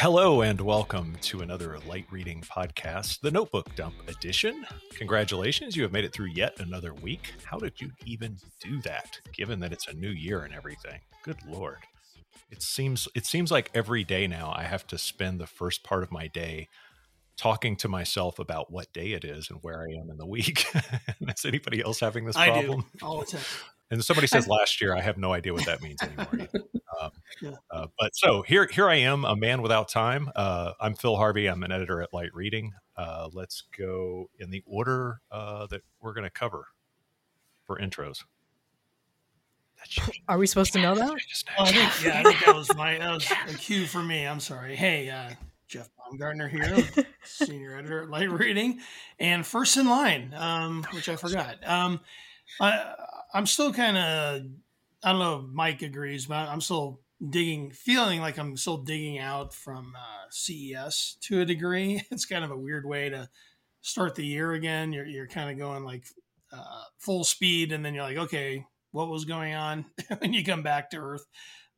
Hello and welcome to another light reading podcast, the Notebook Dump edition. Congratulations, you have made it through yet another week. How did you even do that, given that it's a new year and everything? Good lord. It seems it seems like every day now I have to spend the first part of my day talking to myself about what day it is and where I am in the week. is anybody else having this problem? I do all the time. And somebody says last year, I have no idea what that means anymore. Um, uh, but so here, here I am, a man without time. Uh, I'm Phil Harvey. I'm an editor at Light Reading. Uh, let's go in the order uh, that we're going to cover for intros. Are we supposed to know that? Oh, I think, yeah, I think that was my that was a cue for me. I'm sorry. Hey, uh, Jeff Baumgartner here, senior editor at Light Reading, and first in line, um, which I forgot. Um, I, I'm still kind of, I don't know if Mike agrees, but I'm still digging, feeling like I'm still digging out from uh, CES to a degree. It's kind of a weird way to start the year again. You're, you're kind of going like uh, full speed, and then you're like, okay, what was going on when you come back to Earth?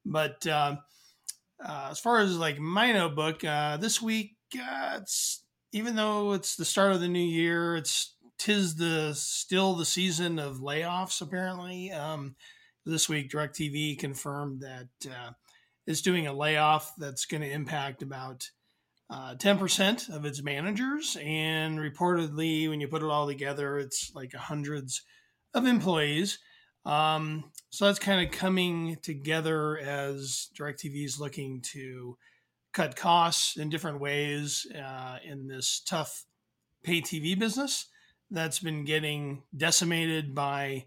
But uh, uh, as far as like my notebook, uh, this week, uh, it's even though it's the start of the new year, it's tis the still the season of layoffs. Apparently, um, this week Directv confirmed that uh, it's doing a layoff that's going to impact about uh, ten percent of its managers, and reportedly, when you put it all together, it's like hundreds of employees. Um, so that's kind of coming together as DirecTV is looking to cut costs in different ways uh, in this tough pay TV business that's been getting decimated by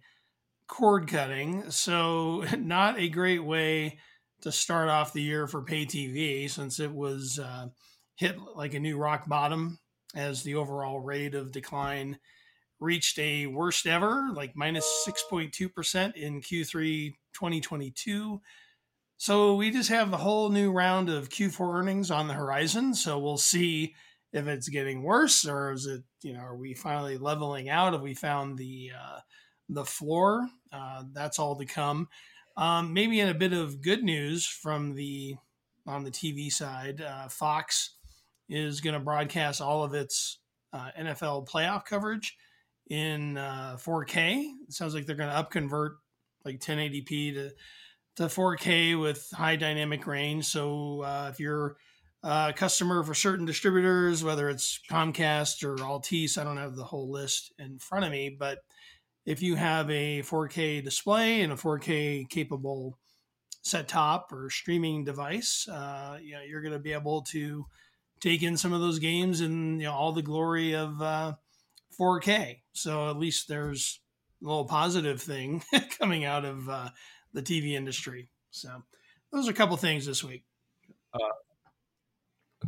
cord cutting. So, not a great way to start off the year for pay TV since it was uh, hit like a new rock bottom as the overall rate of decline reached a worst ever, like minus 6.2% in Q3 2022. So we just have a whole new round of Q4 earnings on the horizon. So we'll see if it's getting worse or is it, you know, are we finally leveling out? Have we found the uh, the floor? Uh, that's all to come. Um, maybe in a bit of good news from the on the TV side, uh, Fox is going to broadcast all of its uh, NFL playoff coverage in uh, 4K. It sounds like they're going to upconvert like 1080p to to 4K with high dynamic range. So uh, if you're a customer for certain distributors, whether it's Comcast or Altice, I don't have the whole list in front of me, but if you have a 4K display and a 4K capable set top or streaming device, uh, you know, you're going to be able to take in some of those games and you know all the glory of uh, 4K. So at least there's a little positive thing coming out of uh, the TV industry. So those are a couple things this week.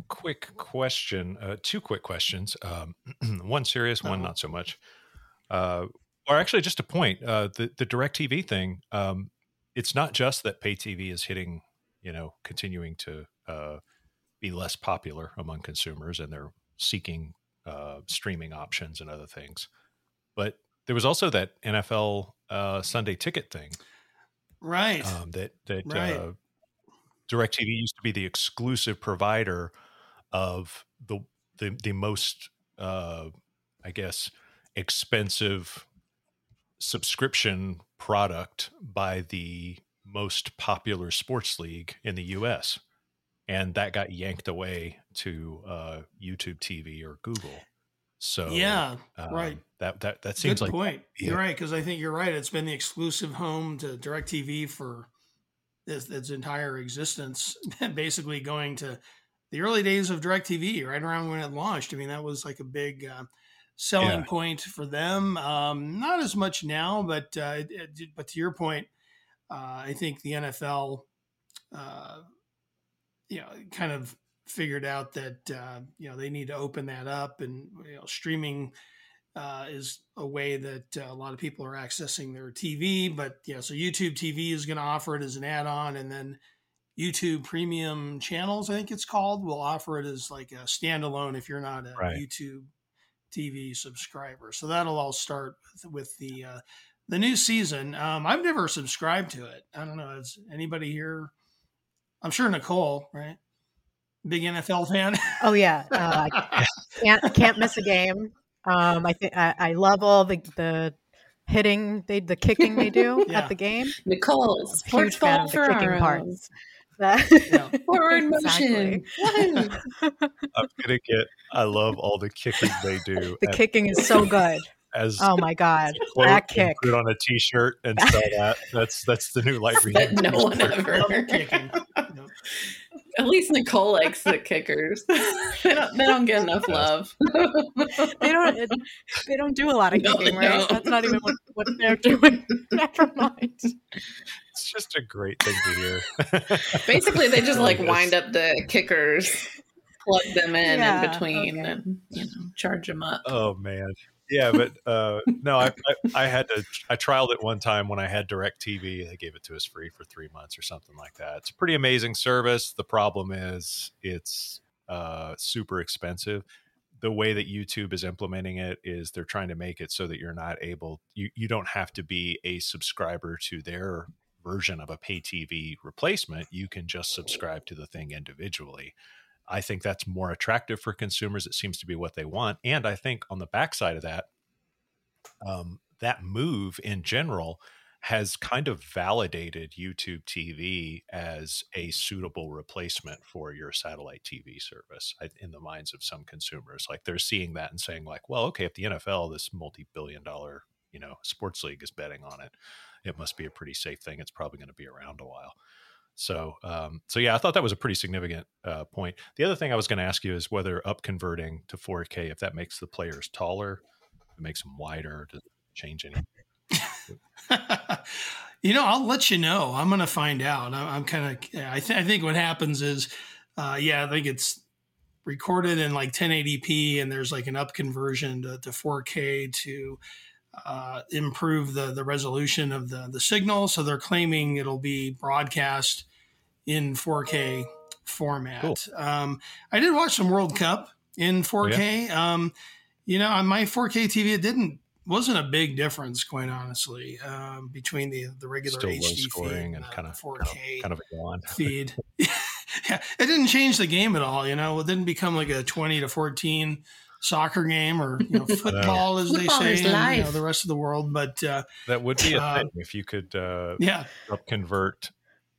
Quick question, uh, two quick questions. Um, one serious, one uh-huh. not so much. Uh, or actually, just a point. Uh, the the Directv thing. Um, it's not just that pay TV is hitting, you know, continuing to uh, be less popular among consumers, and they're seeking uh, streaming options and other things. But there was also that NFL uh, Sunday ticket thing, right? Um, that that right. uh, Directv used to be the exclusive provider of the the the most, uh, I guess, expensive subscription product by the most popular sports league in the U.S and that got yanked away to uh, YouTube TV or Google. So yeah, um, right. That that that seems Good like point. Yeah. You're right because I think you're right. It's been the exclusive home to Directv for its, its entire existence, basically going to the early days of Directv, right around when it launched. I mean, that was like a big uh, selling yeah. point for them. Um, not as much now, but uh, it, but to your point, uh, I think the NFL uh, you know, kind of figured out that uh, you know they need to open that up, and you know, streaming uh, is a way that uh, a lot of people are accessing their TV. But yeah, so YouTube TV is going to offer it as an add-on, and then YouTube Premium Channels, I think it's called, will offer it as like a standalone if you're not a right. YouTube TV subscriber. So that'll all start with, with the uh, the new season. Um, I've never subscribed to it. I don't know. Is anybody here? I'm sure Nicole, right? Big NFL fan. Oh yeah, uh, can't can't miss a game. Um, I think I love all the the hitting they the kicking they do yeah. at the game. Nicole, sports huge fan of the kicking parts. yeah. Forward motion. I'm gonna get. I love all the kicking they do. The kicking is so good. As oh my god, that kick! Put on a t-shirt and sell that. That's that's the new light reading. no one ever kicking. At least Nicole likes the kickers. they don't. They don't get enough love. they don't. It, they don't do a lot of kicking, right? No. That's not even what, what they're doing. Never mind. It's just a great thing to hear. Basically, they just like wind up the kickers, plug them in yeah, in between, okay. and you know, charge them up. Oh man, yeah, but uh, no, I, I, I had to. I trialed it one time when I had DirecTV. They gave it to us free for three months or something like that. It's a pretty amazing service. The problem is it's uh, super expensive. The way that YouTube is implementing it is they're trying to make it so that you're not able. You you don't have to be a subscriber to their version of a pay TV replacement. You can just subscribe to the thing individually. I think that's more attractive for consumers. It seems to be what they want. And I think on the backside of that, um, that move in general has kind of validated YouTube TV as a suitable replacement for your satellite TV service in the minds of some consumers. Like they're seeing that and saying, like, well, okay, if the NFL, this multi-billion dollar, you know, sports league is betting on it, it must be a pretty safe thing. It's probably going to be around a while. So, um, so yeah, I thought that was a pretty significant uh, point. The other thing I was going to ask you is whether up converting to 4K, if that makes the players taller, it makes them wider, does change anything? you know, I'll let you know. I'm going to find out. I, am kind of. I, th- I, think what happens is, uh, yeah, I think it's recorded in like 1080p, and there's like an up conversion to, to 4K to uh, improve the the resolution of the the signal. So they're claiming it'll be broadcast in 4K format. Cool. Um, I did watch some World Cup in 4K. Oh, yeah? um, you know, on my 4K TV, it didn't wasn't a big difference, quite honestly, um, between the the regular Still HD feed and kind of 4K kind of, kind of feed. yeah, it didn't change the game at all. You know, it didn't become like a 20 to 14 soccer game or you know football as they say in you know, the rest of the world but uh, that would be a uh, thing if you could uh, yeah. convert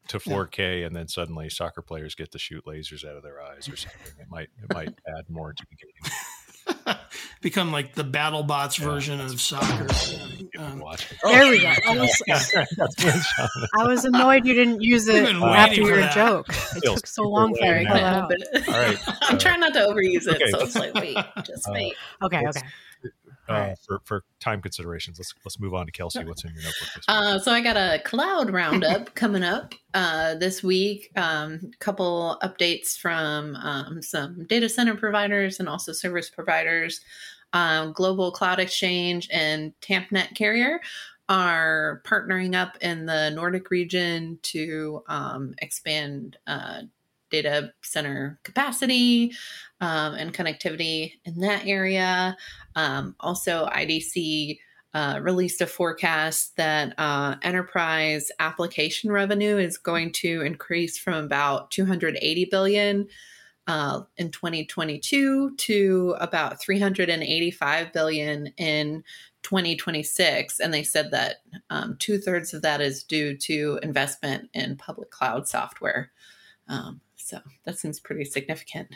to 4k yeah. and then suddenly soccer players get to shoot lasers out of their eyes or something. It might it might add more to the game become like the battle bots yeah, version of soccer. Um, there we go. I was, I was, annoyed you didn't use it after your that. joke. It took so long for it. All right. I'm trying not to overuse it, okay. so it's like, wait, just uh. Okay, okay uh, right. for, for time considerations. Let's let's move on to Kelsey. What's in your notebook? Uh, so I got a cloud roundup coming up uh, this week. A um, couple updates from um, some data center providers and also service providers. Um, Global Cloud Exchange and Tampnet Carrier are partnering up in the Nordic region to um, expand uh, data center capacity um, and connectivity in that area. Um, also, IDC uh, released a forecast that uh, enterprise application revenue is going to increase from about 280 billion uh, in 2022 to about 385 billion in 2026 and they said that um, two-thirds of that is due to investment in public cloud software um, so that seems pretty significant.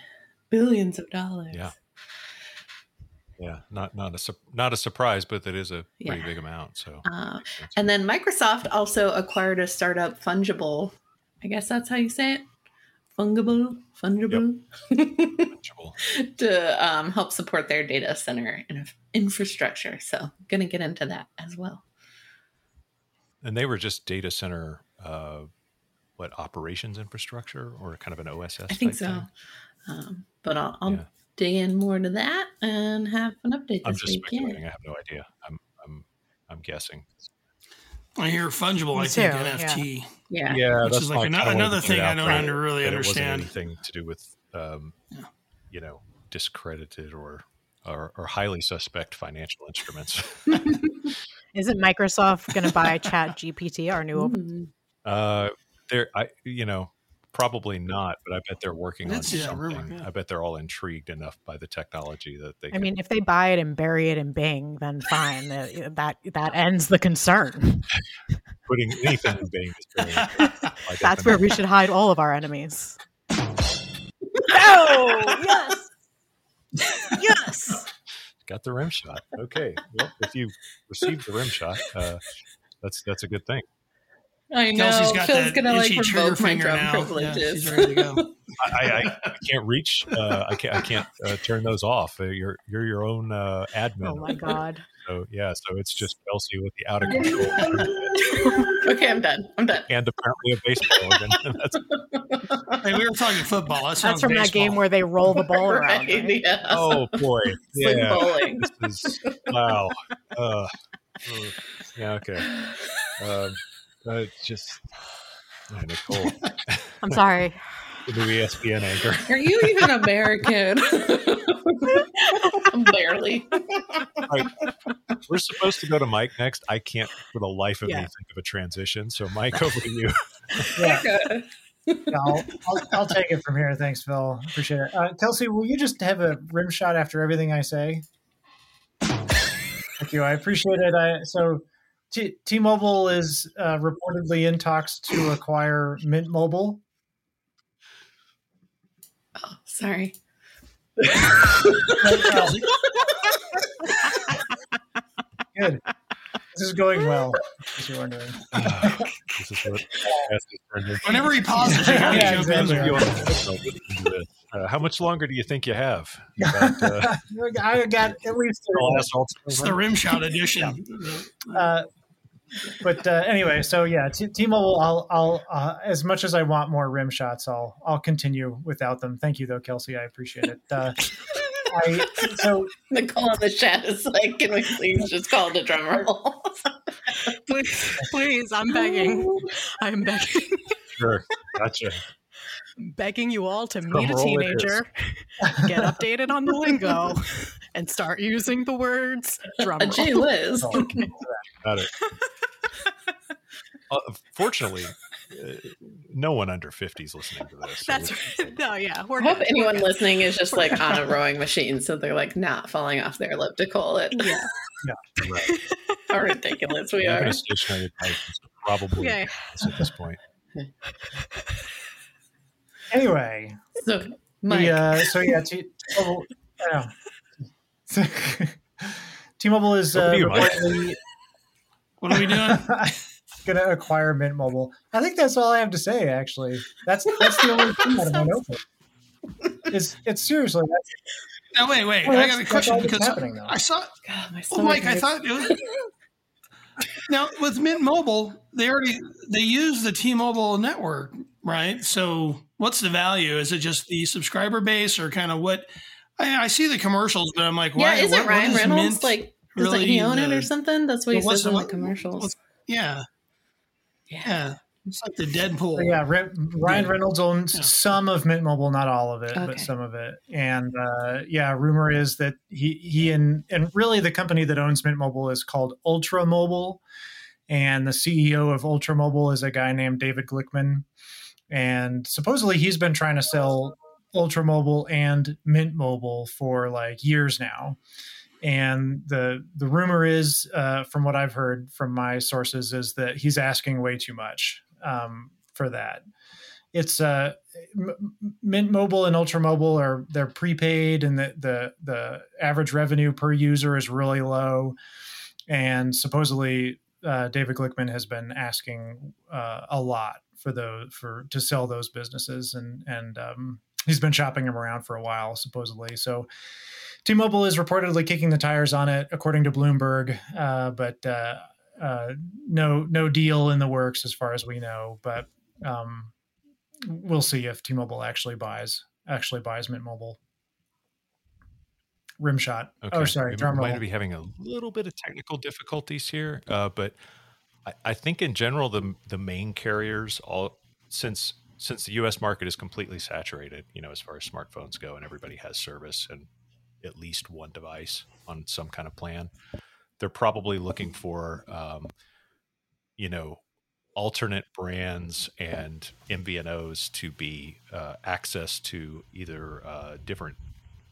Billions of dollars. Yeah. Yeah, not not a not a surprise, but that is a pretty yeah. big amount. So, uh, and then Microsoft also acquired a startup, Fungible. I guess that's how you say it. Fungible, fungible, yep. fungible. to um, help support their data center infrastructure. So, going to get into that as well. And they were just data center uh, what operations infrastructure or kind of an OSS? I think so. Um, but I'll, I'll yeah. dig in more to that and have an update. I'm just week. speculating. Yeah. I have no idea. I'm I'm I'm guessing. I hear fungible. Me I think too, NFT. Yeah, yeah, which is like another, another thing I don't right. really understand. anything to do with, um, yeah. you know, discredited or, or or highly suspect financial instruments. Isn't Microsoft going to buy Chat GPT, our new? Open? Uh, there, I you know, Probably not, but I bet they're working I on did rumor, something. yeah. I bet they're all intrigued enough by the technology that they. I can- mean, if they buy it and bury it in Bing, then fine. That that, that ends the concern. putting anything in Bing is very. That's where we should hide all of our enemies. Oh, yes. yes. got the rim shot. Okay, well, if you received the rim shot, uh, that's that's a good thing. I know. Kelsey's got Phil's that gonna like itchy revoke my finger drum now. Yeah, she's ready to go. I, I, I can't reach. Uh, I can't. I can't uh, turn those off. Uh, you're you're your own uh, admin. Oh my god. So yeah, so it's just Kelsey with the out of control okay, I'm done. I'm done. and apparently a baseball organ. That's, Hey, we were talking football. That That's sounds from that game where they roll the ball around. Right, right? yeah. oh boy, It's like yeah. bowling. This is wow. Uh, uh, yeah. Okay. Um, uh, just uh, Nicole, I'm sorry. the new ESPN anchor. Are you even American? Barely. We're supposed to go to Mike next. I can't, for the life of me, think of a transition. So, Mike, over to you. Yeah, yeah, I'll, I'll, I'll take it from here. Thanks, Phil. Appreciate it. Uh, Kelsey, will you just have a rim shot after everything I say? Thank you. I appreciate it. I, so, T- T-Mobile is uh, reportedly in talks to acquire Mint Mobile. Oh, sorry. Good. This is going well. in case you're wondering. this is what podcast is turned into. Whenever he pauses, you Yeah, jump exactly. in there. want to listen to this. Uh, how much longer do you think you have? You got, uh, I got at least. the last alt- It's the rim shot edition. Uh, but uh, anyway, so yeah, T- T-Mobile. I'll, I'll uh, as much as I want more rim shots, I'll, I'll continue without them. Thank you, though, Kelsey. I appreciate it. Uh, I so Nicole in the chat is like, can we please just call it a drum roll? Please, please, I'm begging. I'm begging, Sure. Gotcha. begging you all to Drum meet a teenager, get updated on the lingo, and start using the words drum A roll. G Liz. Got it. Uh, fortunately, uh, no one under 50 is listening to this. so That's right. No, yeah, we're I hope anyone We're good. listening is just like on a rowing machine, so they're like not falling off their elliptical. At Yeah, right. how ridiculous we Even are. a stationary type probably yeah. at this point. anyway, So, Mike, the, uh, so yeah, T- T-Mobile. I know. T-Mobile is Over uh, to you, reportedly What are we doing? going to acquire Mint Mobile. I think that's all I have to say. Actually, that's that's the only thing that I know. It's it's seriously that's, No, wait, wait. well, I got a question because. I saw. God, my Oh, Mike, I thought it was. Now with Mint Mobile, they already they use the T-Mobile network, right? So what's the value? Is it just the subscriber base, or kind of what? I, I see the commercials, but I'm like, why? yeah, isn't what, what Ryan Reynolds Mint like? Doesn't he own it or something? That's what he Well, says in the- the commercials. what's- Yeah, yeah. yeah. It's like the Deadpool. So, yeah, Re- Ryan Reynolds owns Yeah. some of Mint Mobile, not all of it, Okay. but some of it. And uh, yeah, rumor is that he he and and really the company that owns Mint Mobile is called Ultra Mobile, and the CEO of Ultra Mobile is a guy named David Glickman, and supposedly he's been trying to sell Ultra Mobile and Mint Mobile for like years now. And the the rumor is, uh, from what I've heard from my sources, is that he's asking way too much um, for that. It's uh, Mint Mobile and Ultra Mobile are they're prepaid, and the the the average revenue per user is really low. And supposedly, uh, David Glickman has been asking uh, a lot for the for to sell those businesses, and and um, he's been shopping him around for a while, supposedly. So. T-Mobile is reportedly kicking the tires on it, according to Bloomberg, uh, but uh, uh, no no deal in the works as far as we know. But um, we'll see if T-Mobile actually buys actually buys Mint Mobile. Rimshot. Oh, sorry, we drum roll. might be having a little bit of technical difficulties here, uh, but I, I think in general the the main carriers all since since the U.S. market is completely saturated, you know, as far as smartphones go, and everybody has service and at least one device on some kind of plan, they're probably looking for, um, you know, alternate brands and MVNOs to be uh, access to either uh, different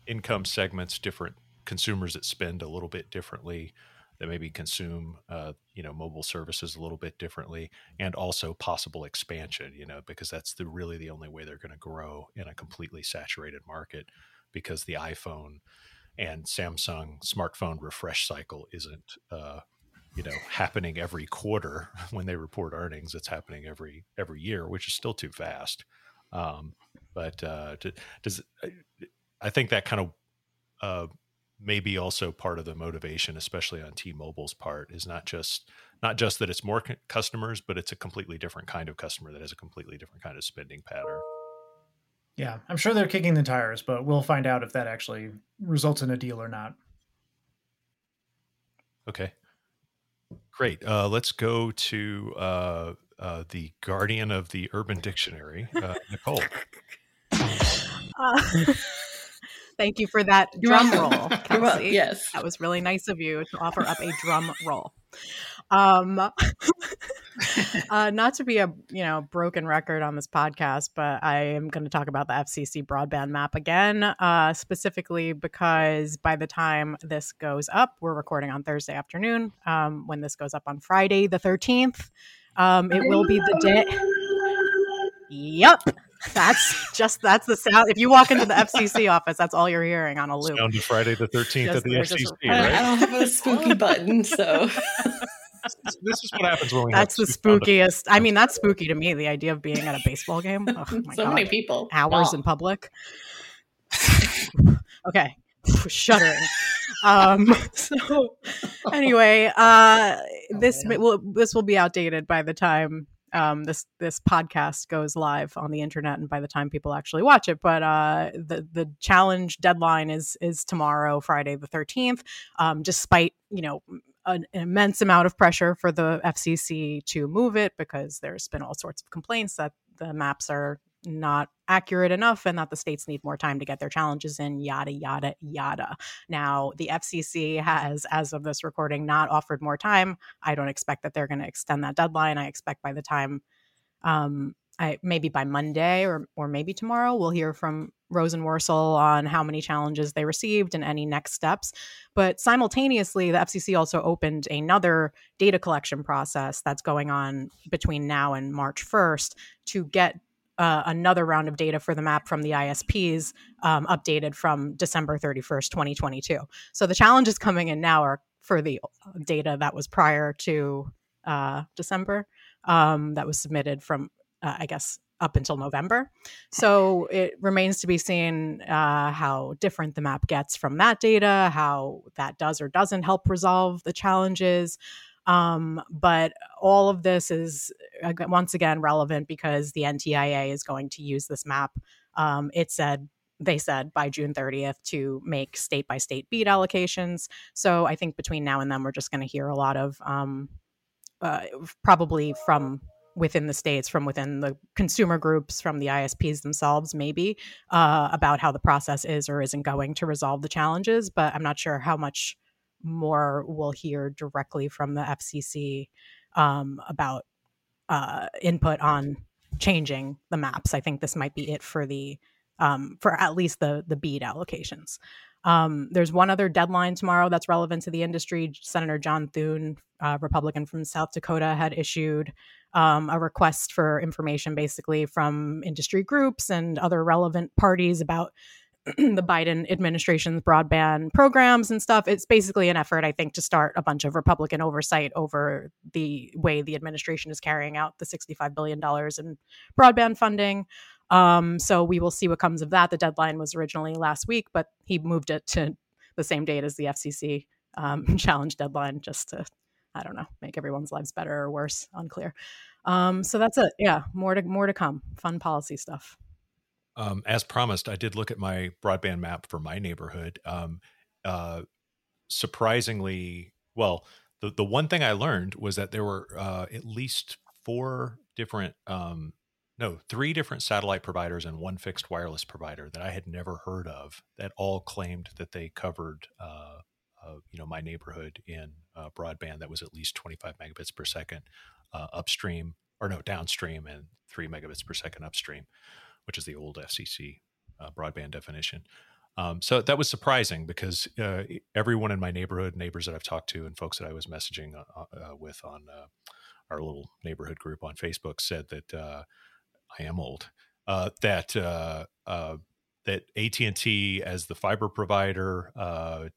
income segments, different consumers that spend a little bit differently, that maybe consume uh, you know mobile services a little bit differently, and also possible expansion. You know, because that's the really the only way they're going to grow in a completely saturated market, because the iPhone and Samsung smartphone refresh cycle isn't uh, you know happening every quarter when they report earnings. It's happening every every year, which is still too fast. Um, but uh, to, does I think that kind of uh, maybe also part of the motivation, especially on T-Mobile's part, is not just not just that it's more customers, but it's a completely different kind of customer that has a completely different kind of spending pattern. Yeah, I'm sure they're kicking the tires, but we'll find out if that actually results in a deal or not. Okay. Great. Uh, let's go to uh, uh, the guardian of the Urban Dictionary, uh, Nicole. Thank you for that drum roll, Kelsey. yes, that was really nice of you to offer up a drum roll. Um, uh, not to be a you know broken record on this podcast, but I am going to talk about the FCC broadband map again, uh, specifically because by the time this goes up, we're recording on Thursday afternoon. Um, when this goes up on Friday the thirteenth, um, it will be the day. Yep. That's just that's the sound. If you walk into the FCC office, that's all you're hearing on a loop. Sound of Friday the thirteenth at the FCC. right? I don't have a spooky button, so this is what happens when we. That's the spookiest. I mean, that's spooky to me. The idea of being at a baseball game. Oh my so God. many people. Hours in public. okay, shuddering. Um, so anyway, uh, this oh, will this will be outdated by the time um, this this podcast goes live on the internet and by the time people actually watch it. But uh, the the challenge deadline is is tomorrow, Friday the thirteenth. Um, despite you know an, immense amount of pressure for the FCC to move it because there's been all sorts of complaints that the maps are not accurate enough and that the states need more time to get their challenges in, yada, yada, yada. Now, the FCC has, as of this recording, not offered more time. I don't expect that they're going to extend that deadline. I expect by the time um, I, maybe by Monday or or maybe tomorrow we'll hear from Rosenworcel on how many challenges they received and any next steps. But simultaneously, the FCC also opened another data collection process that's going on between now and March 1st to get uh, another round of data for the map from the ISPs um, updated from December 31st, 2022. So the challenges coming in now are for the data that was prior to uh, December um, that was submitted from uh, I guess, up until November. So it remains to be seen uh, how different the map gets from that data, how that does or doesn't help resolve the challenges. Um, but all of this is once again relevant because the NTIA is going to use this map. Um, it said they said by June 30th to make state by state BEAD allocations. So I think between now and then, we're just going to hear a lot of um, uh, probably from within the states from within the consumer groups from the isps themselves maybe uh, about how the process is or isn't going to resolve the challenges but i'm not sure how much more we'll hear directly from the fcc um, about uh, input on changing the maps i think this might be it for the um, for at least the the BEAD allocations um, there's one other deadline tomorrow that's relevant to the industry. Senator John Thune, uh, Republican from South Dakota, had issued um, a request for information basically from industry groups and other relevant parties about the Biden administration's broadband programs and stuff. It's basically an effort, I think, to start a bunch of Republican oversight over the way the administration is carrying out the $65 billion in broadband funding. Um, so we will see what comes of that. The deadline was originally last week, but he moved it to the same date as the FCC um, challenge deadline just to I don't know, make everyone's lives better or worse, unclear. Um, so that's it. Yeah, more to more to come. Fun policy stuff. Um, as promised, I did look at my broadband map for my neighborhood. Um, uh, surprisingly, well, the the one thing I learned was that there were uh, at least four different, um, no, three different satellite providers and one fixed wireless provider that I had never heard of that all claimed that they covered uh, uh, you know my neighborhood in uh, broadband that was at least 25 megabits per second uh, upstream or no downstream and three megabits per second upstream, which is the old FCC uh, broadband definition. Um, so that was surprising because uh, everyone in my neighborhood, neighbors that I've talked to, and folks that I was messaging uh, uh with on uh, our little neighborhood group on Facebook said that uh, I am old. that that AT and T as the fiber provider,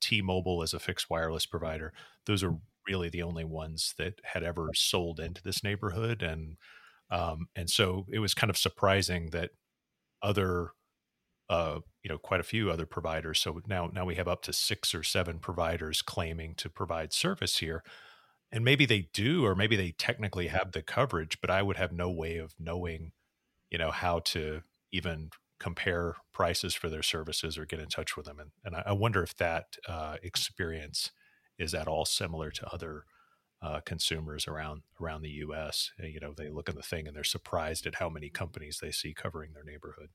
T-Mobile as a fixed wireless provider, those are really the only ones that had ever sold into this neighborhood, and um, and so it was kind of surprising that other uh, you know quite a few other providers. So now now we have up to six or seven providers claiming to provide service here, and maybe they do, or maybe they technically have the coverage, but I would have no way of knowing, you know, how to even compare prices for their services or get in touch with them. And, and I, wonder if that uh, experience is at all similar to other uh, consumers around around the U.S. You know, they look at the thing and they're surprised at how many companies they see covering their neighborhood.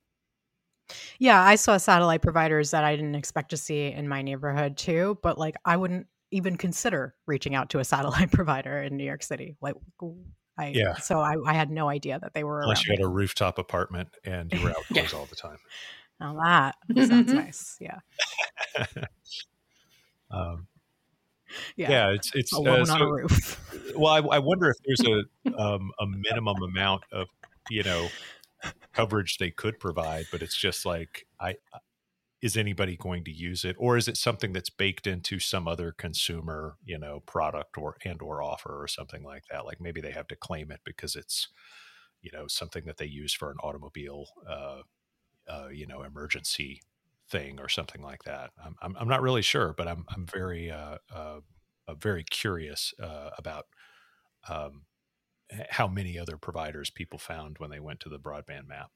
Yeah, I saw satellite providers that I didn't expect to see in my neighborhood too, but like I wouldn't even consider reaching out to a satellite provider in New York City. Like I yeah. so I, I had no idea that they were unless you had a rooftop apartment and you were outdoors yeah. all the time. Now that sounds nice. Yeah. um, yeah. yeah, it's it's alone uh, so, on a roof. well, I, I, wonder if there's a um, a minimum amount of you know coverage they could provide, but it's just like I is anybody going to use it or is it something that's baked into some other consumer you know product or and or offer or something like that like maybe they have to claim it because it's you know something that they use for an automobile uh, uh you know emergency thing or something like that i'm, I'm, I'm not really sure but i'm, I'm very uh, uh, uh very curious uh, about um, how many other providers people found when they went to the broadband map.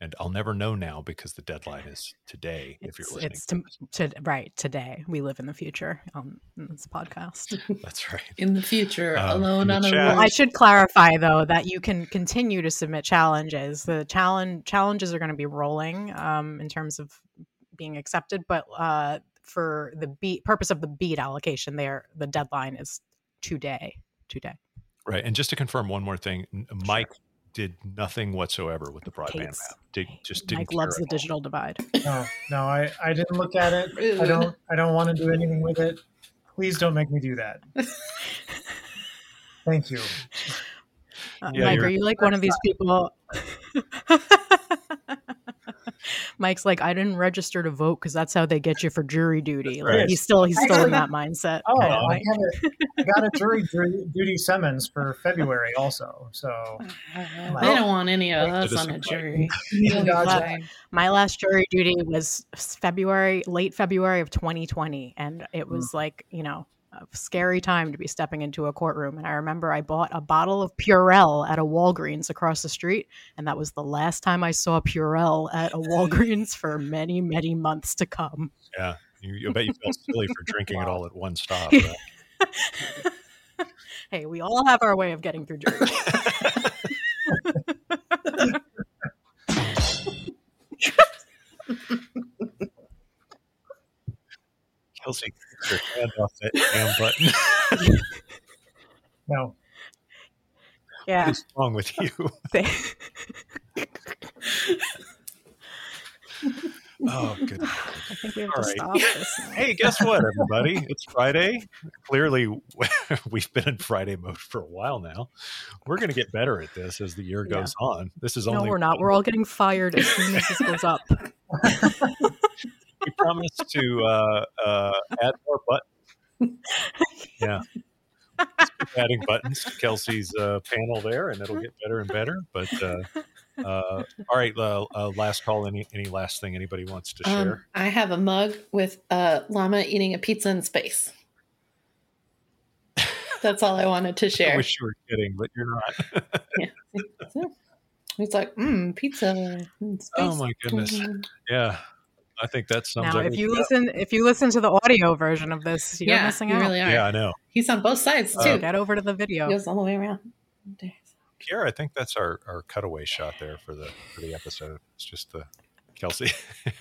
And I'll never know now because the deadline is today. It's, if you're listening, it's to, to, right today. We live in the future on this podcast. That's right. In the future, um, alone on a road. I should clarify though that you can continue to submit challenges. The challenge challenges are going to be rolling um, in terms of being accepted, but uh, for the BEAD purpose of the BEAD allocation, there the deadline is today. Today. Right. And just to confirm one more thing, Mike sure. did nothing whatsoever with the broadband Hates. map. Did, just didn't Mike loves the digital divide. No, no, I, I didn't look at it. I don't I don't want to do anything with it. Please don't make me do that. Thank you. Uh, yeah, Mike, are you like one of these people? Mike's like, I didn't register to vote because that's how they get you for jury duty. Like he's still he's still in that mindset. Oh, I, got a, got a jury duty summons for February also. So they don't want any of us on a jury. My last jury duty was February, late February of 2020, and it was mm. like you know a scary time to be stepping into a courtroom. And I remember I bought a bottle of Purell at a Walgreens across the street, and that was the last time I saw Purell at a Walgreens for many, many months to come. Yeah, you, I bet you felt silly for drinking wow. it all at one stop. Right? hey, we all have our way of getting through jury. Kelsey your hand off that damn button. no. Yeah. What's wrong with you? oh, good. I think we have All to right. stop this. hey, guess what, everybody? It's Friday. Clearly, we've been in Friday mode for a while now. We're going to get better at this as the year goes yeah. on. This is only. No, we're not. We're all getting fired as soon as this goes up we promise to uh, uh, add more buttons. Yeah. adding buttons to Kelsey's uh, panel there, and it'll get better and better. But uh, uh, all right, uh, uh, last call. Any any last thing anybody wants to um, share? I have a mug with a llama eating a pizza in space. That's all I wanted to share. I wish you were kidding, but you're not. yeah. It's like, mmm, pizza. Oh my goodness. Yeah. I think that sums now, if you listen, if you listen to the audio version of this, you're yeah, missing you out. Really are. Yeah, I know. He's on both sides too. Uh, Get over to the video. He goes all the way around. Kira, I think that's our, our cutaway shot there for the for the episode. It's just the Kelsey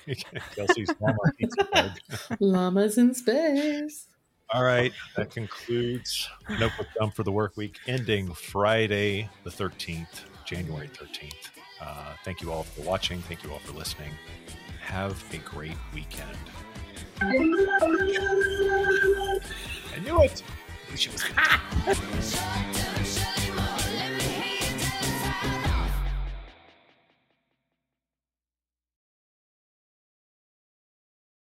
Kelsey's llama Llamas in space. All right, that concludes Notebook Dump for the work week ending Friday the 13th, January 13th. Uh, thank you all for watching. Thank you all for listening have a great weekend. I knew it. I knew she was.